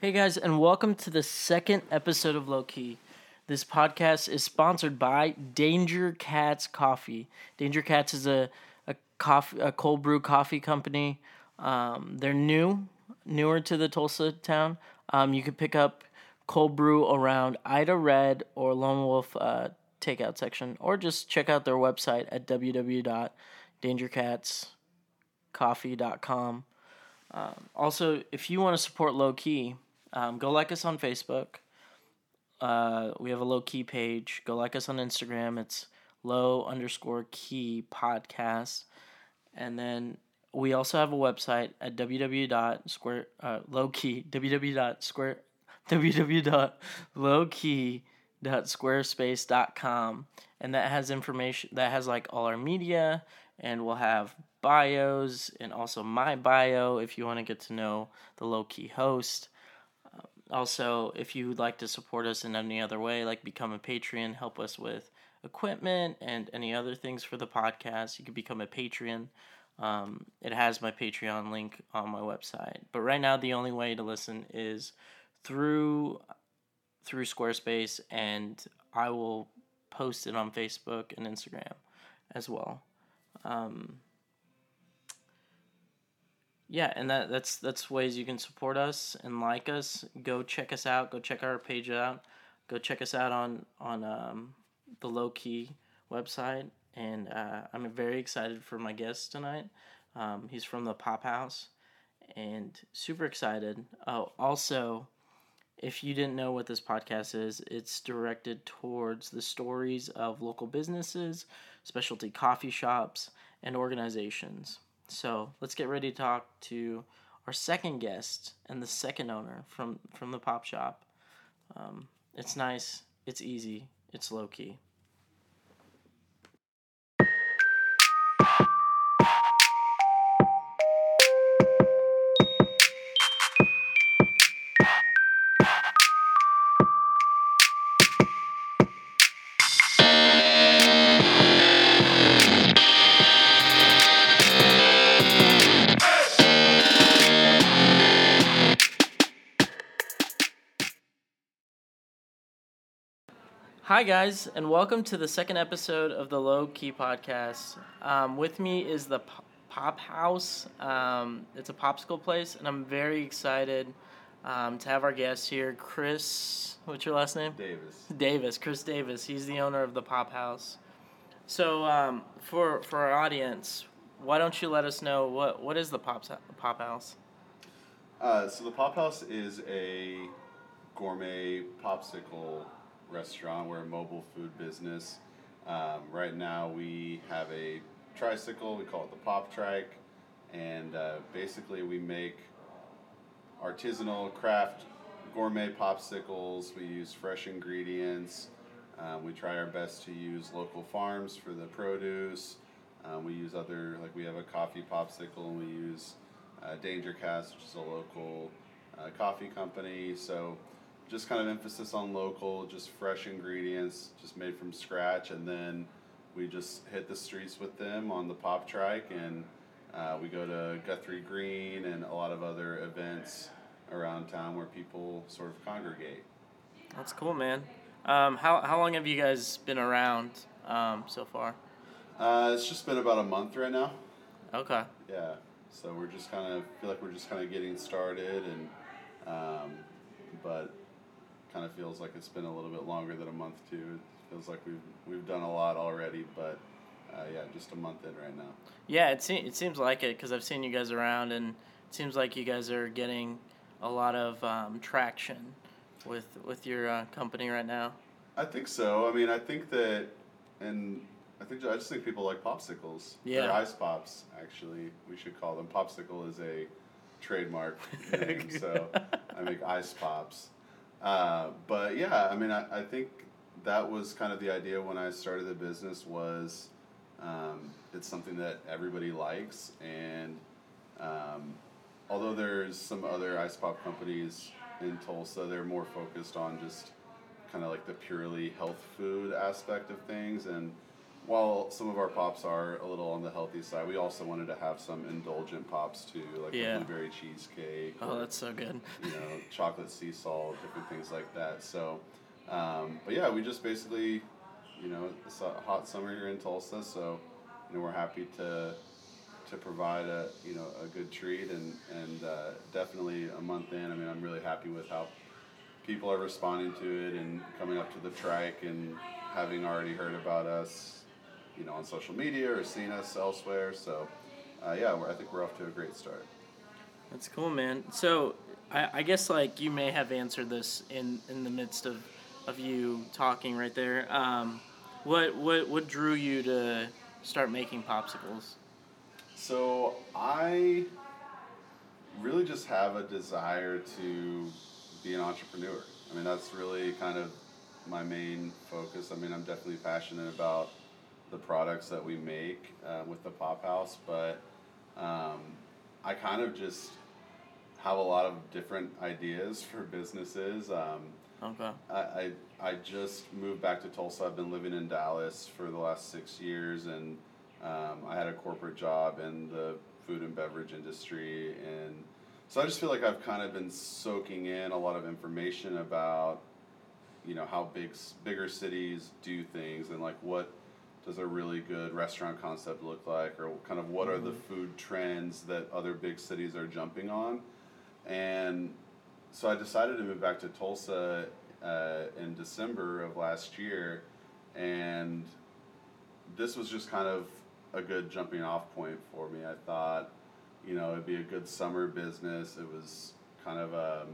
Hey guys, and welcome to the second episode of Low Key. This podcast is sponsored by Danger Cats Coffee. Danger Cats is a a coffee a cold brew coffee company. Um, they're new, newer to the Tulsa town. Um, you can pick up cold brew around Ida Red or Lone Wolf uh, takeout section, or just check out their website at www.dangercatscoffee.com. Um, also, if you want to support Low Key, um, go like us on Facebook. Uh, we have a low key page. Go like us on Instagram. It's low underscore key podcast. And then we also have a website at www.square uh, and that has information that has like all our media and we'll have bios and also my bio if you want to get to know the low key host also if you would like to support us in any other way like become a patreon help us with equipment and any other things for the podcast you can become a patreon um, it has my patreon link on my website but right now the only way to listen is through through Squarespace, and I will post it on Facebook and Instagram as well. Um, yeah, and that that's that's ways you can support us and like us. Go check us out. Go check our page out. Go check us out on on um, the Low Key website. And uh, I'm very excited for my guest tonight. Um, he's from the Pop House, and super excited. Oh, also if you didn't know what this podcast is, it's directed towards the stories of local businesses, specialty coffee shops, and organizations. So let's get ready to talk to our second guest and the second owner from, from the pop shop. Um, it's nice, it's easy, it's low key. Hi, guys, and welcome to the second episode of the Low Key Podcast. Um, with me is the P- Pop House. Um, it's a popsicle place, and I'm very excited um, to have our guest here, Chris. What's your last name? Davis. Davis. Chris Davis. He's the owner of the Pop House. So, um, for for our audience, why don't you let us know what what is the Pop Pop House? Uh, so the Pop House is a gourmet popsicle restaurant. We're a mobile food business. Um, right now, we have a tricycle. We call it the Pop Trike, and uh, basically we make artisanal craft gourmet popsicles. We use fresh ingredients. Um, we try our best to use local farms for the produce. Um, we use other, like we have a coffee popsicle, and we use uh, Danger Cats, which is a local uh, coffee company. So just kind of emphasis on local, just fresh ingredients, just made from scratch, and then we just hit the streets with them on the pop trike, and uh, we go to Guthrie Green and a lot of other events around town where people sort of congregate. That's cool, man. Um, how how long have you guys been around um, so far? Uh, it's just been about a month right now. Okay. Yeah. So we're just kind of feel like we're just kind of getting started, and um, but kind of feels like it's been a little bit longer than a month too. It feels like we've we've done a lot already, but uh, yeah, just a month in right now. Yeah, it seems it seems like it because I've seen you guys around, and it seems like you guys are getting a lot of um, traction with with your uh, company right now. I think so. I mean, I think that, and I think I just think people like popsicles. Yeah. They're ice pops. Actually, we should call them. Popsicle is a trademark name, so I make ice pops. Uh, but yeah, I mean, I, I think that was kind of the idea when I started the business was um, it's something that everybody likes and um, although there's some other ice pop companies in Tulsa, they're more focused on just kind of like the purely health food aspect of things and while some of our pops are a little on the healthy side, we also wanted to have some indulgent pops too, like Yeah. blueberry cheesecake. Oh, or, that's so good. you know, chocolate sea salt, different things like that. So, um, but yeah, we just basically, you know, it's a hot summer here in Tulsa, so you know we're happy to to provide a you know a good treat and and uh, definitely a month in. I mean, I'm really happy with how people are responding to it and coming up to the trike and having already heard about us, you know, on social media or seen us elsewhere. So, uh, yeah, we're, I think we're off to a great start. That's cool, man. So I, I guess like you may have answered this in, in the midst of, of you talking right there. Um, what what what drew you to start making popsicles? So I really just have a desire to be an entrepreneur. I mean, that's really kind of my main focus. I mean, I'm definitely passionate about the products that we make uh, with the Pop House, but um, I kind of just have a lot of different ideas for businesses. Um, Okay. I, I, I just moved back to Tulsa. I've been living in Dallas for the last six years, and um, I had a corporate job in the food and beverage industry. And so I just feel like I've kind of been soaking in a lot of information about, you know, how big, bigger cities do things and like what does a really good restaurant concept look like, or kind of what are the food trends that other big cities are jumping on. And so I decided to move back to Tulsa uh, in December of last year, and this was just kind of a good jumping off point for me. I thought, you know, it'd be a good summer business. It was kind of, um,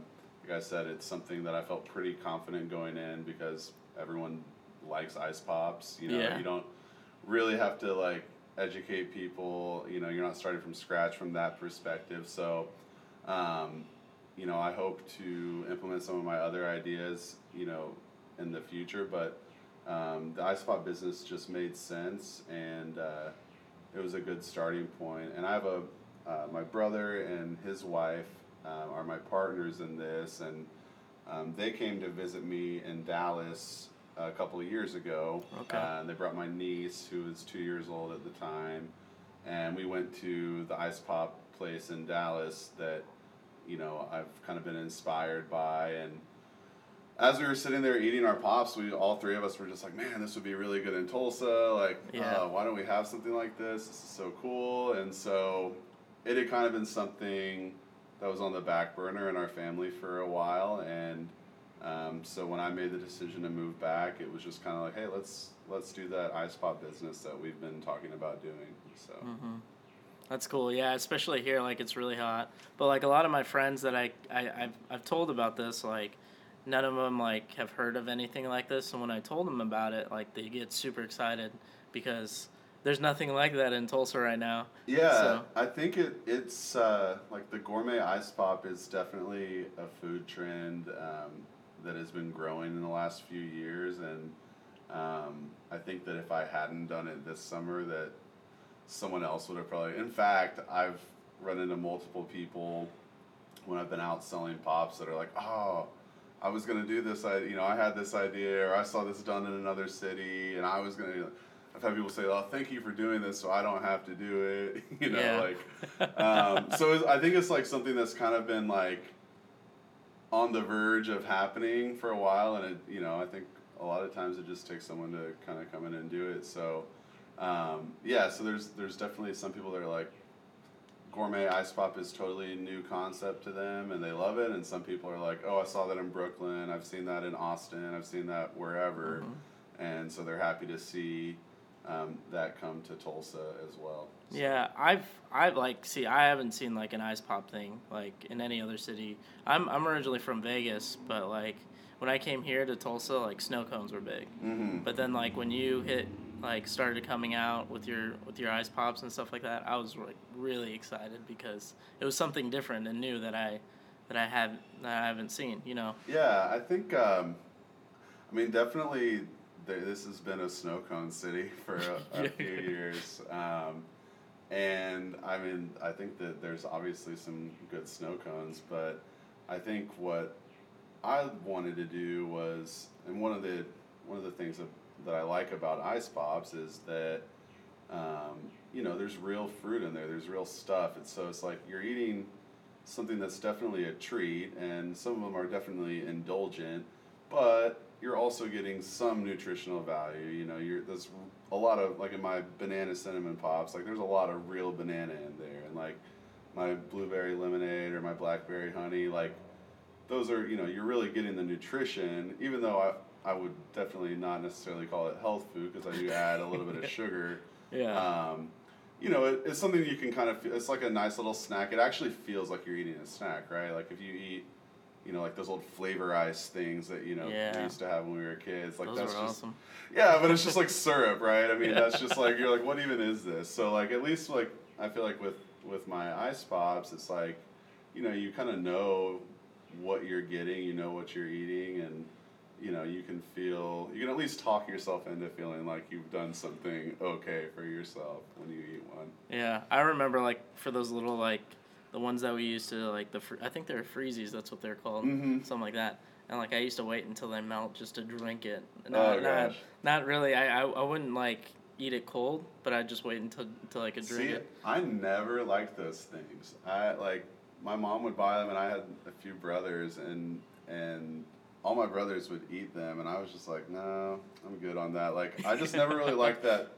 like I said, it's something that I felt pretty confident going in because everyone likes ice pops. You know, Yeah. you don't really have to like educate people. You know, you're not starting from scratch from that perspective. So, um, you know, I hope to implement some of my other ideas, you know, in the future. But um, the ice pop business just made sense, and uh, it was a good starting point. And I have a uh, my brother and his wife um, are my partners in this, and um, they came to visit me in Dallas a couple of years ago. Okay. Uh, and they brought my niece, who was two years old at the time, and we went to the ice pop place in Dallas that you know I've kind of been inspired by and as we were sitting there eating our pops we all three of us were just like man this would be really good in Tulsa like Yeah. uh, why don't we have something like this this is so cool and so it had kind of been something that was on the back burner in our family for a while and um, so when I made the decision to move back it was just kind of like hey let's let's do that ice pop business that we've been talking about doing so Mm-hmm. That's cool. Yeah, especially here, like it's really hot. But like a lot of my friends that I, I I've, I've told about this, like none of them like have heard of anything like this. And when I told them about it, like they get super excited because there's nothing like that in Tulsa right now. Yeah, So- I think it it's uh, like the gourmet ice pop is definitely a food trend um, that has been growing in the last few years, and um, I think that if I hadn't done it this summer, that someone else would have probably. In fact, I've run into multiple people when I've been out selling pops that are like, "Oh, I was gonna do this. I you know I had this idea, or I saw this done in another city, and I was gonna." I've had people say, "Oh, thank you for doing this, so I don't have to do it." you know, Yeah. like um, so. I think it's like something that's kind of been like on the verge of happening for a while, and it you know I think a lot of times it just takes someone to kind of come in and do it. So um, yeah, so there's there's definitely some people that are like gourmet ice pop is totally a new concept to them and they love it and some people are like oh i saw that in brooklyn. I've seen that in austin. I've seen that wherever. And so they're happy to see um, that come to tulsa as well So- Yeah, I've I've like see I haven't seen like an ice pop thing like in any other city. I'm I'm originally from Vegas, but like when I came here to Tulsa, like snow cones were big. Mhm. But then like when you hit like started coming out with your with your ice pops and stuff like that, I was like really excited because it was something different and new that I that I have that I haven't seen. You know. Yeah, I think. Um, I mean, definitely, there, this has been a snow cone city for a, a few years, um, and I mean, I think that there's obviously some good snow cones, but I think what I wanted to do was, and one of the one of the things that I like about ice pops is that um, you know there's real fruit in there. There's real stuff. It's so it's like you're eating something that's definitely a treat, and some of them are definitely indulgent, but you're also getting some nutritional value. You know, you're there's a lot of like in my banana cinnamon pops, like there's a lot of real banana in there, and like my blueberry lemonade or my blackberry honey, like those are you know you're really getting the nutrition. Even though I I would definitely not necessarily call it health food because I do add a little bit of sugar. Yeah. Um, you know, it, it's something you can kind of. It's like a nice little snack. It actually feels like you're eating a snack, right? Like if you eat, you know, like those old flavor ice things that you know Yeah. we used to have when we were kids. Like Those that's were just awesome. yeah, but it's just like syrup, right? I mean, Yeah. that's just like you're like, what even is this? So like at least like I feel like with with my ice pops, it's like, you know, you kind of know what you're getting, you know what you're eating, and you know you can feel you can at least talk yourself into feeling like you've done something okay for yourself when you eat one. Yeah, I remember like for those little like the ones that we used to like the fr- I think they're freezies. That's what they're called, Mhm. something like that. And like I used to wait until they melt just to drink it. Oh, Not, not, not really. I, I I wouldn't like eat it cold, but I'd just wait until until I could drink See, it. I never liked those things. I like my mom would buy them, and I had a few brothers, and and all my brothers would eat them, and I was just like, no, I'm good on that. Like I just never really liked that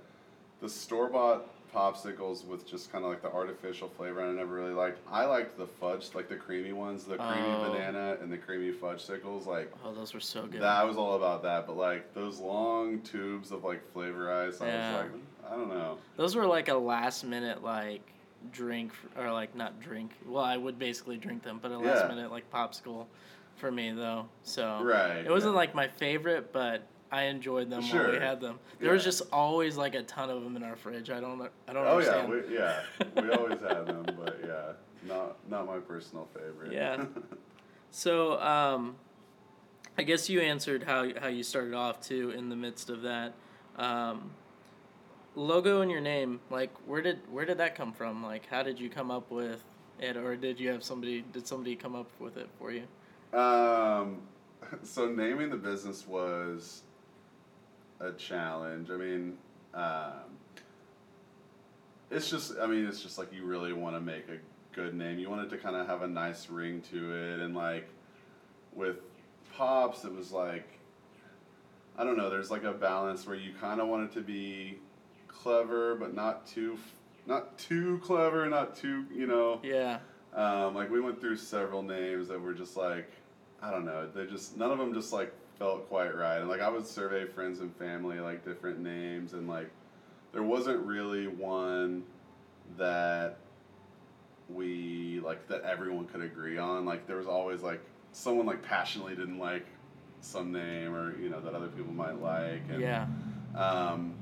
the store bought popsicles with just kind of like the artificial flavor. and I never really liked. I liked the fudge, like the creamy ones, the creamy Oh. banana and the creamy fudge sickles, like. Oh, those were so good. That was all about that, but like those long tubes of like flavor ice, I Yeah. was like, I don't know. Those were like a last minute like drink or like not drink. Well, I would basically drink them, but a last Yeah. minute like popsicle for me though. So Right. It wasn't yeah. like my favorite, but I enjoyed them while we had them. There was just always like a ton of them in our fridge. I don't I don't Oh yeah, we, yeah, we always had them, but yeah, not not my personal favorite. Yeah. So, um, I guess you answered how how you started off too. In the midst of that, um, logo in your name, like where did where did that come from? Like, how did you come up with it, or did you have somebody? Did somebody come up with it for you? um, so naming the business was a challenge. I mean, um, it's just. I mean, it's just like you really want to make a good name. You want it to kind of have a nice ring to it, and like with pops, it was like. I don't know. There's like a balance where you kind of want it to be clever, but not too, not too clever, not too, you know. Yeah, Um, like we went through several names that were just like, I don't know. They just none of them just like felt quite right. And like I would survey friends and family like different names, and like there wasn't really one that we like that everyone could agree on. Like there was always like someone like passionately didn't like some name or you know that other people might like. And, yeah, um,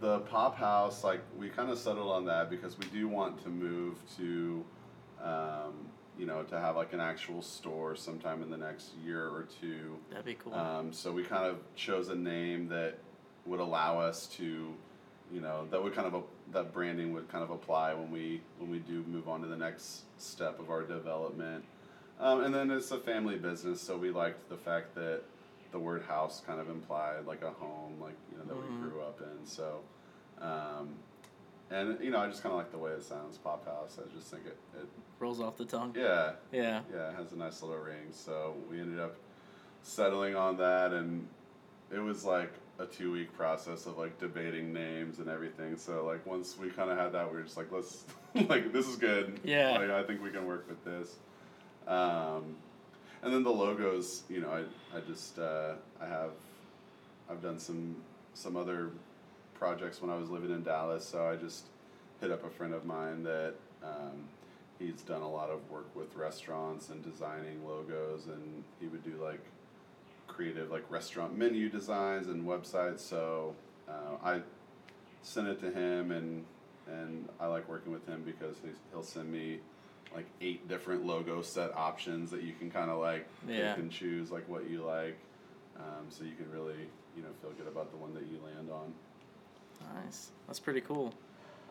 the pop house, like we kind of settled on that because we do want to move to, um, you know, to have like an actual store sometime in the next year or two. that'd be cool. Um, so we kind of chose a name that would allow us to, you know, that would kind of a, that branding would kind of apply when we when we do move on to the next step of our development. Um, and then it's a family business, so we liked the fact that the word house kind of implied like a home, like you know that Mhm. we grew up in. So, um, and you know, I just kind of like the way it sounds, pop house. I just think it, it Rolls off the tongue. yeah, Yeah, yeah, it has a nice little ring. So we ended up settling on that, and it was like a two week process of like debating names and everything. So like once we kind of had that, we were just like, let's like this is good. Yeah. like I think we can work with this. Um, and then the logos, you know, I I just uh, I have I've done some some other projects when I was living in Dallas, so I just hit up a friend of mine that um, he's done a lot of work with restaurants and designing logos, and he would do like creative like restaurant menu designs and websites. So uh, I sent it to him, and and I like working with him because he's, he'll send me like eight different logo set options that you can kind of like Yeah. pick and choose like what you like, um, so you can really you know feel good about the one that you land on. Nice. That's pretty cool.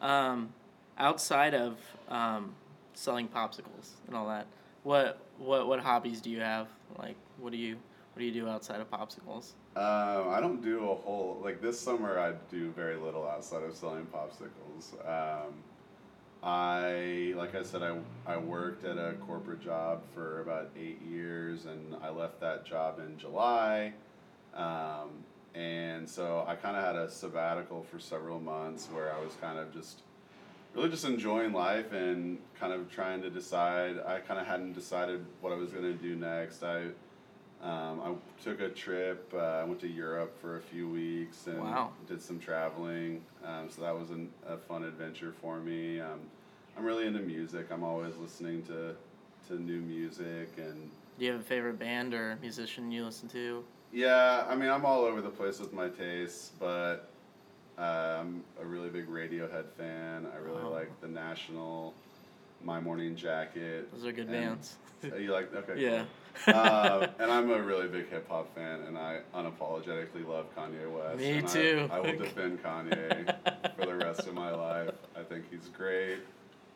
Um, outside of um, selling popsicles and all that, what what what hobbies do you have? Like, what do you What do you do outside of popsicles? Um, I don't do a whole like this summer. I do very little outside of selling popsicles. Um, I like I said, I I worked at a corporate job for about eight years, and I left that job in July. Um, and so I kind of had a sabbatical for several months where I was kind of just really just enjoying life and kind of trying to decide. I kind of hadn't decided what I was going to do next. I um, I took a trip. Uh, I went to Europe for a few weeks and Wow. did some traveling. Um, so that was an, a fun adventure for me. Um, I'm really into music. I'm always listening to to new music and Do you have a favorite band or musician you listen to? Yeah. I mean, I'm all over the place with my tastes, but uh, I'm a really big Radiohead fan. I really Oh. like the National, My Morning Jacket. Those are good and- bands. Uh, You like okay? Yeah. uh, and I'm a really big hip hop fan, and I unapologetically love Kanye West. Me and I- too. I, will defend Kanye for the rest of my life. I think he's great.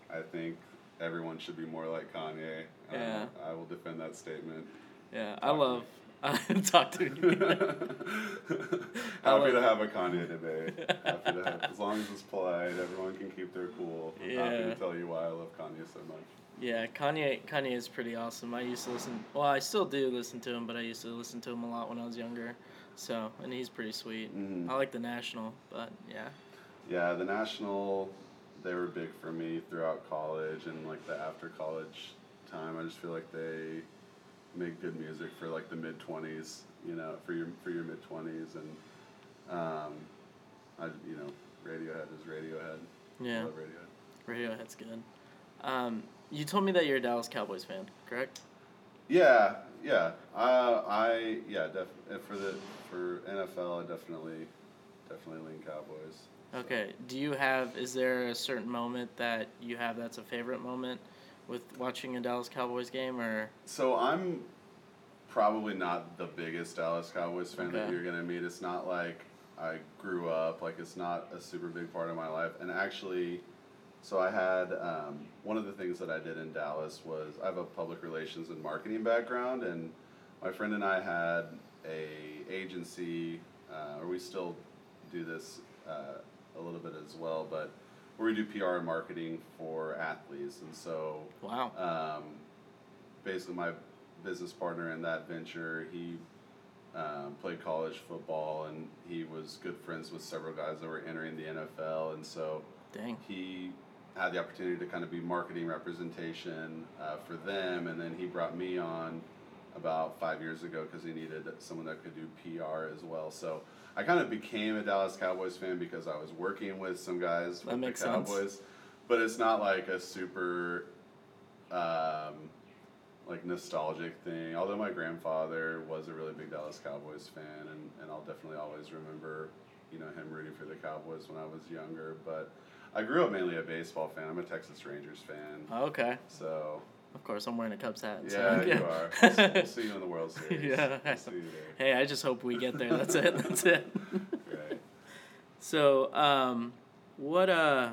I think everyone should be more like Kanye. Um, Yeah. I will defend that statement. Yeah, I love. talk to me. Happy to have a Kanye debate. Happy to have, as long as it's polite, everyone can keep their cool. I'm happy to tell you why I love Kanye so much. Yeah, Kanye. Kanye is pretty awesome. I used to listen. Well, I still do listen to him, but I used to listen to him a lot when I was younger. So, and he's pretty sweet. Mhm. I like the National, but yeah. Yeah, the national, they were big for me throughout college and like the after college time. I just feel like they make good music for like the mid twenties. You know, for your for your mid twenties, and um, I you know, Radiohead is Radiohead. I Yeah, love Radiohead. Radiohead's good. Um, you told me that you're a Dallas Cowboys fan, correct? Yeah, yeah. Uh, I yeah, def- uh, for the for NFL, I definitely definitely lean Cowboys. Okay. Do you have? Is there a certain moment that you have that's a favorite moment with watching a Dallas Cowboys game, or So I'm probably not the biggest Dallas Cowboys fan that you're gonna meet. It's not like I grew up. Like it's not a super big part of my life. And actually, so I had um, one of the things that I did in Dallas was I have a public relations and marketing background, and my friend and I had a agency, uh, or we still do this uh, a little bit as well, but where we do PR and marketing for athletes, and so wow? um, basically my business partner in that venture he um, played college football and he was good friends with several guys that were entering the nfl and so Dang. he had the opportunity to kind of be marketing representation uh, for them and then he brought me on about five years ago because he needed someone that could do pr as well so i kind of became a dallas cowboys fan because i was working with some guys That with makes the sense. cowboys but it's not like a super um, like nostalgic thing. Although my grandfather was a really big Dallas Cowboys fan, and, and I'll definitely always remember, you know, him rooting for the Cowboys when I was younger. But I grew up mainly a baseball fan. I'm a Texas Rangers fan, okay. so Of course, I'm wearing a Cubs hat. so, yeah, you are. We'll, we'll see you in the World Series. Yeah. We'll see you there. Hey, I just hope we get there. That's it. That's it. Right. So, um, what uh,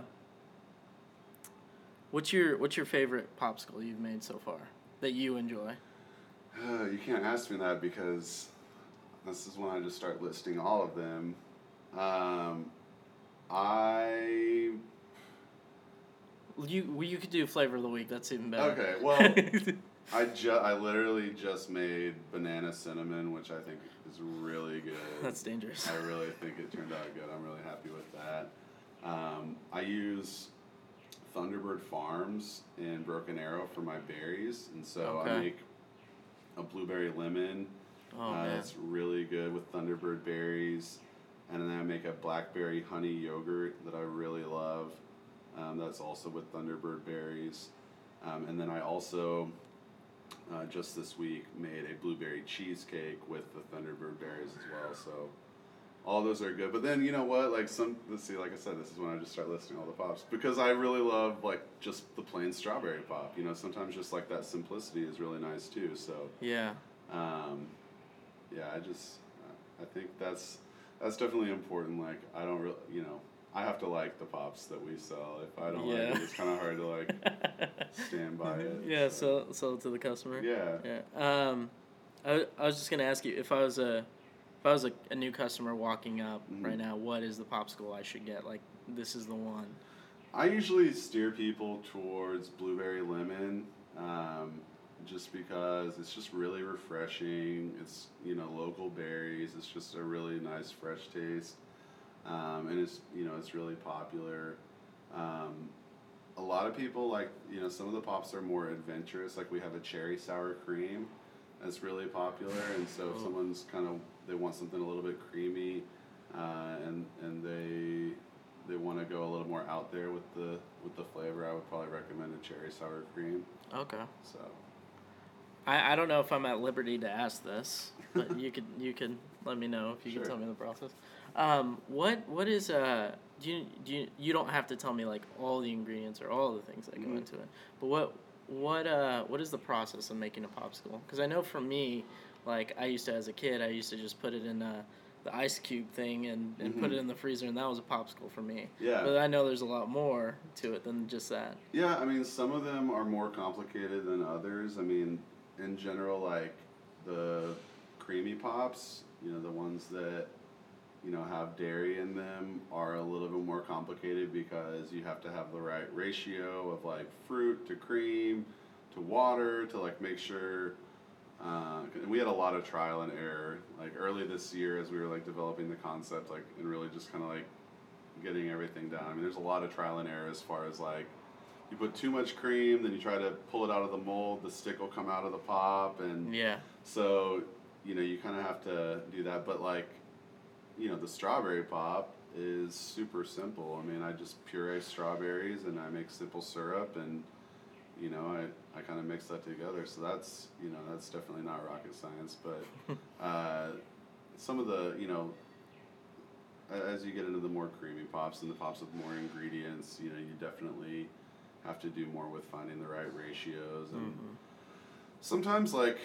what's your what's your favorite popsicle you've made so far that you enjoy? you can't ask me that because this is when I just start listing all of them. Um, I You you could do flavor of the week. That's even better. Okay, well, I ju- I literally just made banana cinnamon, which I think is really good. that's dangerous. I really think it turned out good. I'm really happy with that. Um, I use Thunderbird Farms in Broken Arrow for my berries, and so I make a blueberry lemon. Oh uh, It's really good with Thunderbird berries, and then I make a blackberry honey yogurt that I really love. Um, that's also with Thunderbird berries, um, and then I also uh, just this week made a blueberry cheesecake with the Thunderbird berries as well. So all those are good. But then you know what? Like some let's see. Like I said, this is when I just start listing all the pops because I really love like just the plain strawberry pop. You know, sometimes just like that simplicity is really nice too. So yeah, um, yeah, I just I think that's that's definitely important. Like I don't really, you know, I have to like the pops that we sell. If I don't like it, it's kind of hard to like stand by it. yeah, so. sell sell it to the customer. Yeah. Yeah. Um, I, I was just gonna ask you if I was a if I was a, a new customer walking up Mhm. right now, what is the popsicle I should get? Like this is the one. I usually steer people towards blueberry lemon, um, just because it's just really refreshing. It's you know local berries. It's just a really nice fresh taste, um, and it's you know it's really popular. Um, a lot of people like you know some of the pops are more adventurous. Like we have a cherry sour cream that's really popular, and so if Oh. someone's kind of they want something a little bit creamy, uh, and and they they want to go a little more out there with the with the flavor, I would probably recommend a cherry sour cream. Okay. So I, I don't know if I'm at liberty to ask this, but you could you could let me know if you Sure. can tell me the process. Um, what what is uh do you do you, you don't have to tell me like all the ingredients or all the things that go Mhm. into it, but what what uh what is the process of making a popsicle? Because I know for me, like I used to as a kid, I used to just put it in uh, the ice cube thing and, and put Mhm. it in the freezer, and that was a popsicle for me. yeah, But I know there's a lot more to it than just that. yeah. I mean, some of them are more complicated than others. I mean, in general, like the creamy pops, you know, the ones that you know have dairy in them are a little bit more complicated because you have to have the right ratio of like fruit to cream to water to like make sure uh, we had a lot of trial and error like early this year as we were like developing the concept like and really just kind of like getting everything down i mean there's a lot of trial and error as far as like you put too much cream then you try to pull it out of the mold the stick will come out of the pop and Yeah. so, you know, you kind of have to do that. But like, you know, the strawberry pop is super simple. I mean, I just puree strawberries and I make simple syrup and, you know, I, I kind of mix that together. So that's, you know, that's definitely not rocket science. But uh, some of the, you know, as you get into the more creamy pops and the pops with more ingredients, you know, you definitely have to do more with finding the right ratios and Mhm. sometimes like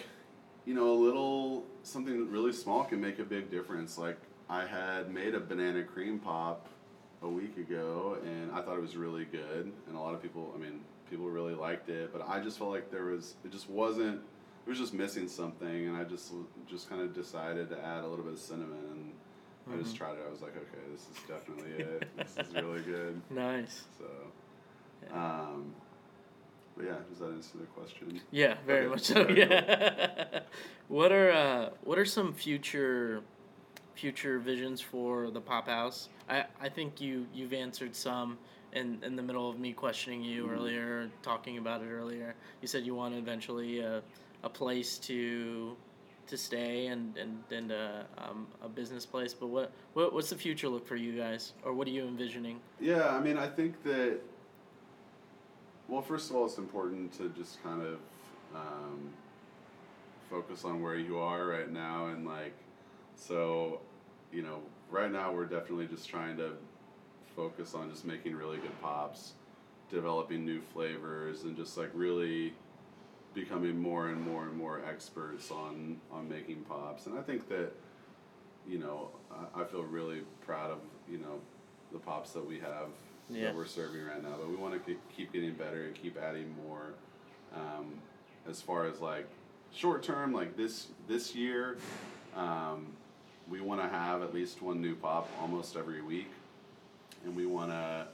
you know a little something really small can make a big difference like i had made a banana cream pop a week ago and i thought it was really good and a lot of people i mean people really liked it but i just felt like there was it just wasn't it was just missing something and i just just kind of decided to add a little bit of cinnamon and i just Mhm. tried it i was like okay this is definitely it this is really good Nice. so Yeah. um but yeah does that answer the question Yeah, very Okay, much so. cool. Yeah. what are uh, what are some future future visions for the pop house? I, I think you you've answered some in in the middle of me questioning you Mhm. earlier, talking about it earlier. You said you want eventually a, a place to to stay and and and a, um, a business place. But what, what what's the future look for you guys, or what are you envisioning? Yeah, I mean, I think that. Well, first of all, it's important to just kind of um, focus on where you are right now, and like, so, you know, right now we're definitely just trying to focus on just making really good pops, developing new flavors, and just like really becoming more and more and more experts on on making pops. And I think that, you know, I, I feel really proud of you know the pops that we have Yeah. that we're serving right now. But we want to keep getting better and keep adding more. Um, as far as like short term, like this this year, um, we want to have at least one new pop almost every week, and we want to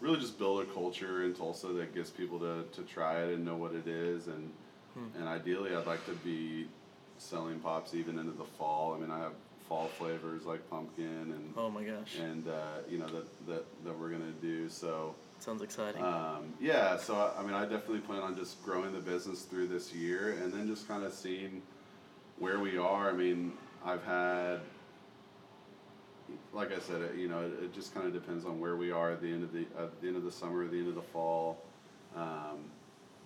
really just build a culture in Tulsa that gets people to, to try it and know what it is and Hmm. and ideally I'd like to be selling pops even into the fall. I mean I have fall flavors like pumpkin and Oh my gosh, and uh, you know that, that that we're gonna do so sounds exciting. um, yeah so I, I mean I definitely plan on just growing the business through this year and then just kind of seeing where we are I mean I've had like I said it, you know it, it just kind of depends on where we are at the end of the at the end of the summer the end of the fall. Um,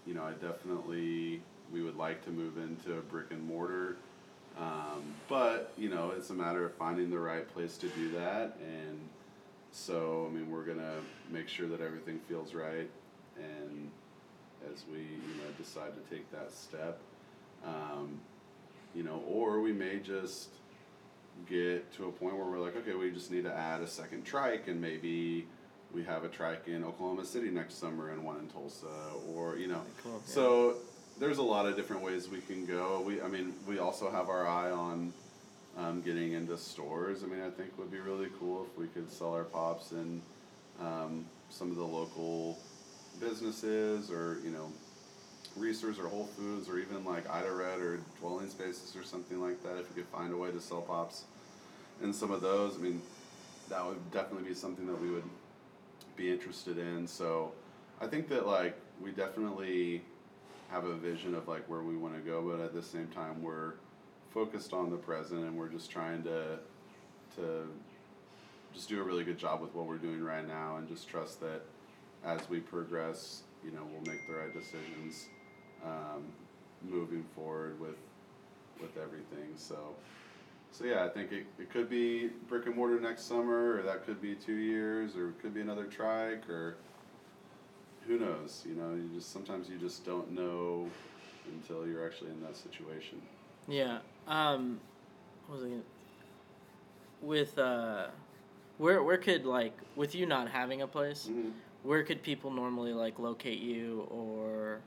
you know I definitely we would like to move into a brick and mortar. Um, but you know, it's a matter of finding the right place to do that, and so I mean, we're gonna make sure that everything feels right, and as we you know decide to take that step, um, you know, or we may just get to a point where we're like, okay, we just need to add a second trike, and maybe we have a trike in Oklahoma City next summer and one in Tulsa, or you know, Cool. yeah. so there's a lot of different ways we can go. We, I mean, we also have our eye on um, getting into stores. I mean, I think would be really cool if we could sell our pops in um, some of the local businesses, or you know, Reasor's or Whole Foods, or even like Ida Red or Dwelling Spaces or something like that. If we could find a way to sell pops in some of those, I mean, that would definitely be something that we would be interested in. So, I think that like we definitely have a vision of like where we want to go, but at the same time we're focused on the present and we're just trying to to just do a really good job with what we're doing right now and just trust that as we progress, you know, we'll make the right decisions um, moving forward with with everything. So so yeah, I think it, it could be brick and mortar next summer, or that could be two years, or it could be another trike, or who knows? You know, you just sometimes you just don't know until you're actually in that situation. Yeah. Um, what was I gonna, with uh, where where could like with you not having a place, Mm-hmm. where could people normally like locate you or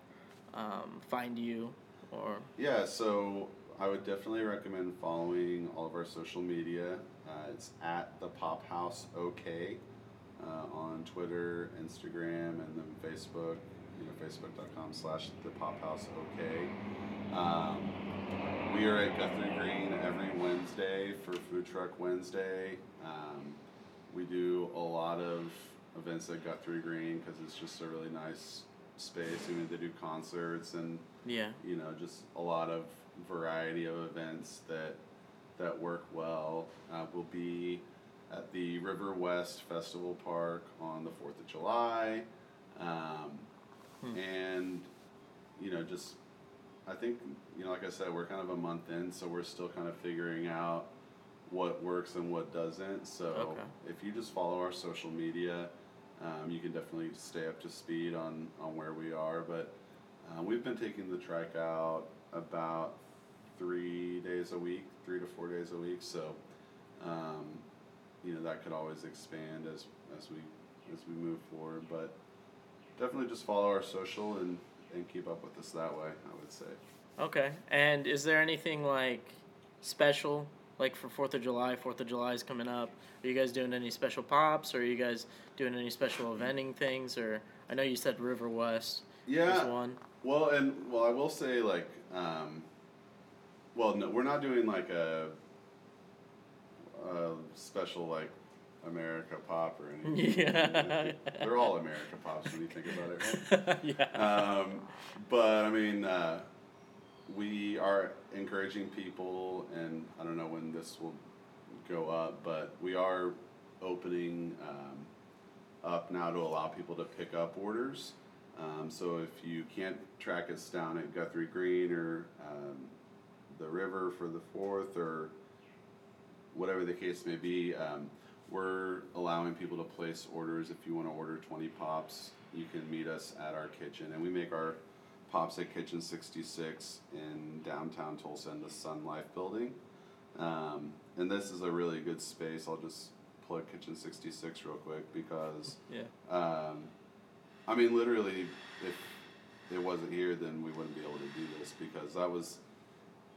um, find you or Yeah, so I would definitely recommend following all of our social media. Uh, it's at the Pop House OK uh, on Twitter, Instagram, and then Facebook. You know, facebook.com slash the Pop House OK. Um, we are at Guthrie Green every Wednesday for Food Truck Wednesday. Um, we do a lot of events at Guthrie Green because it's just a really nice space. I mean, they do concerts and yeah you know just a lot of variety of events that that work well uh, will be at the river west festival park on the 4th of july um, Hmm. and you know just i think you know like i said we're kind of a month in so we're still kind of figuring out what works and what doesn't so Okay. if you just follow our social media um, you can definitely stay up to speed on, on where we are but uh, we've been taking the trike out about three days a week, three to four days a week. So, um, you know, that could always expand as as we as we move forward. But definitely just follow our social and and keep up with us that way. I would say. okay and is there anything like special like for Fourth of July? Fourth of July is coming up. Are you guys doing any special pops? Or are you guys doing any special eventing things? Or I know you said River West Yeah. one. Well, and well, I will say like, um, well, no, we're not doing like a, a special like America pop or anything. Yeah. They're all America pops when you think about it, right? yeah. um, but I mean, uh, we are encouraging people, and I don't know when this will go up, but we are opening um, up now to allow people to pick up orders. Um, so if you can't track us down at Guthrie Green or um, the river for the fourth or whatever the case may be, um, we're allowing people to place orders. If you want to order 20 pops, you can meet us at our kitchen. And we make our pops at Kitchen 66 in downtown Tulsa in the Sun Life building. Um, and this is a really good space. I'll just plug Kitchen 66 real quick because, Yeah. um, I mean, literally, if it wasn't here, then we wouldn't be able to do this because that was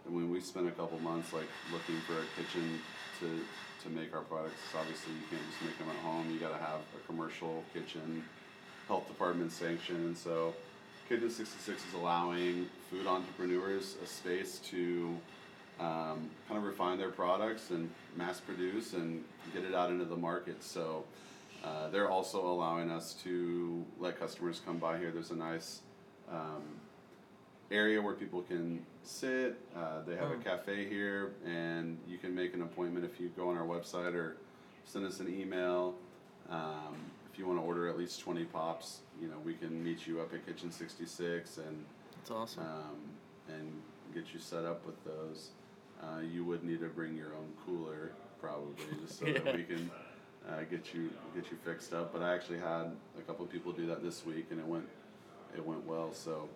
I mean, we spent a couple months like looking for a kitchen to to make our products. Obviously, you can't just make them at home. You got to have a commercial kitchen, health department sanctioned. So, Kitchen sixty six is allowing food entrepreneurs a space to um, kind of refine their products and mass produce and get it out into the market. So. Uh, they're also allowing us to let customers come by here. There's a nice um, area where people can sit. Uh, they have Oh. a cafe here, and you can make an appointment if you go on our website or send us an email. Um, if you want to order at least 20 pops, you know, we can meet you up at Kitchen 66 and That's awesome. um, and get you set up with those. Uh, you would need to bring your own cooler probably just so Yeah. that we can uh, get you get you fixed up. But I actually had a couple of people do that this week and it went it went well. So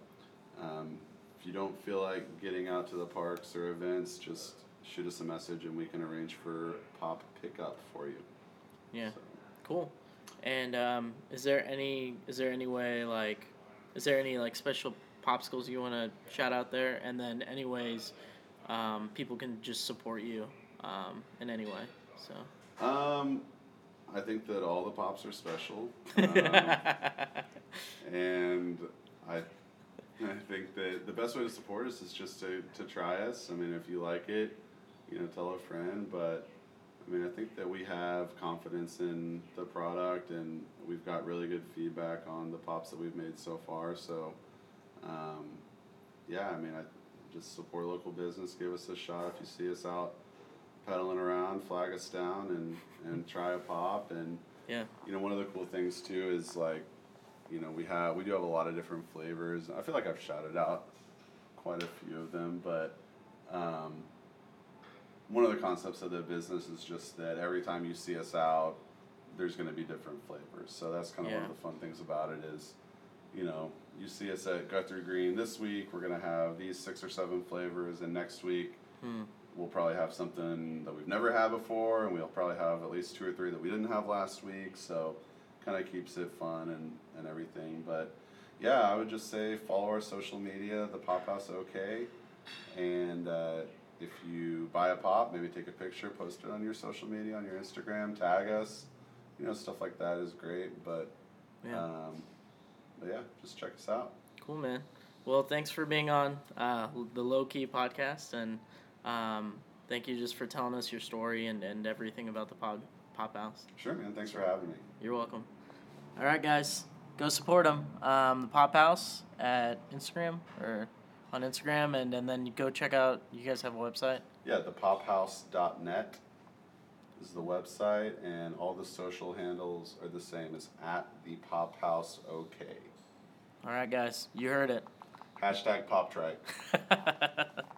um, if you don't feel like getting out to the parks or events, just shoot us a message and we can arrange for pop pickup for you. yeah. So, Cool. And um, is there any is there any way like is there any like special popsicles you want to shout out there, and then anyways, um, people can just support you um, in any way. So. Um, I think that all the pops are special, um, and I, I think that the best way to support us is just to, to try us. I mean, if you like it, you know, tell a friend. But I mean, I think that we have confidence in the product, and we've got really good feedback on the pops that we've made so far. So, um, yeah, I mean, I just support local business. Give us a shot if you see us out pedaling around, flag us down, and and try a pop. And Yeah. you know, one of the cool things too is like, you know, we have we do have a lot of different flavors. I feel like I've shouted out quite a few of them, but um, one of the concepts of the business is just that every time you see us out, there's going to be different flavors. So that's kind of one of the fun things about it is, you know, you see us at Guthrie Green this week, we're going to have these six or seven flavors, and next week Hmm. we'll probably have something that we've never had before, and we'll probably have at least two or three that we didn't have last week. So, kind of keeps it fun and, and everything. But yeah, I would just say follow our social media, the Pop House OK, and uh, if you buy a pop, maybe take a picture, post it on your social media, on your Instagram, tag us. You know, stuff like that is great. But Yeah. um, but yeah, just check us out. Cool, man. Well, thanks for being on uh, the Low Key podcast, and um, thank you just for telling us your story and, and everything about the pop, pop house. Sure, man. Thanks for having me. You're welcome. All right, guys, go support them. Um, the Pop House at Instagram or on Instagram, and, and then go check out. You guys have a website. Yeah, thepophouse.net is the website, and all the social handles are the same as at the Pop House OK. All right, guys, you heard it. Hashtag Pop Trike.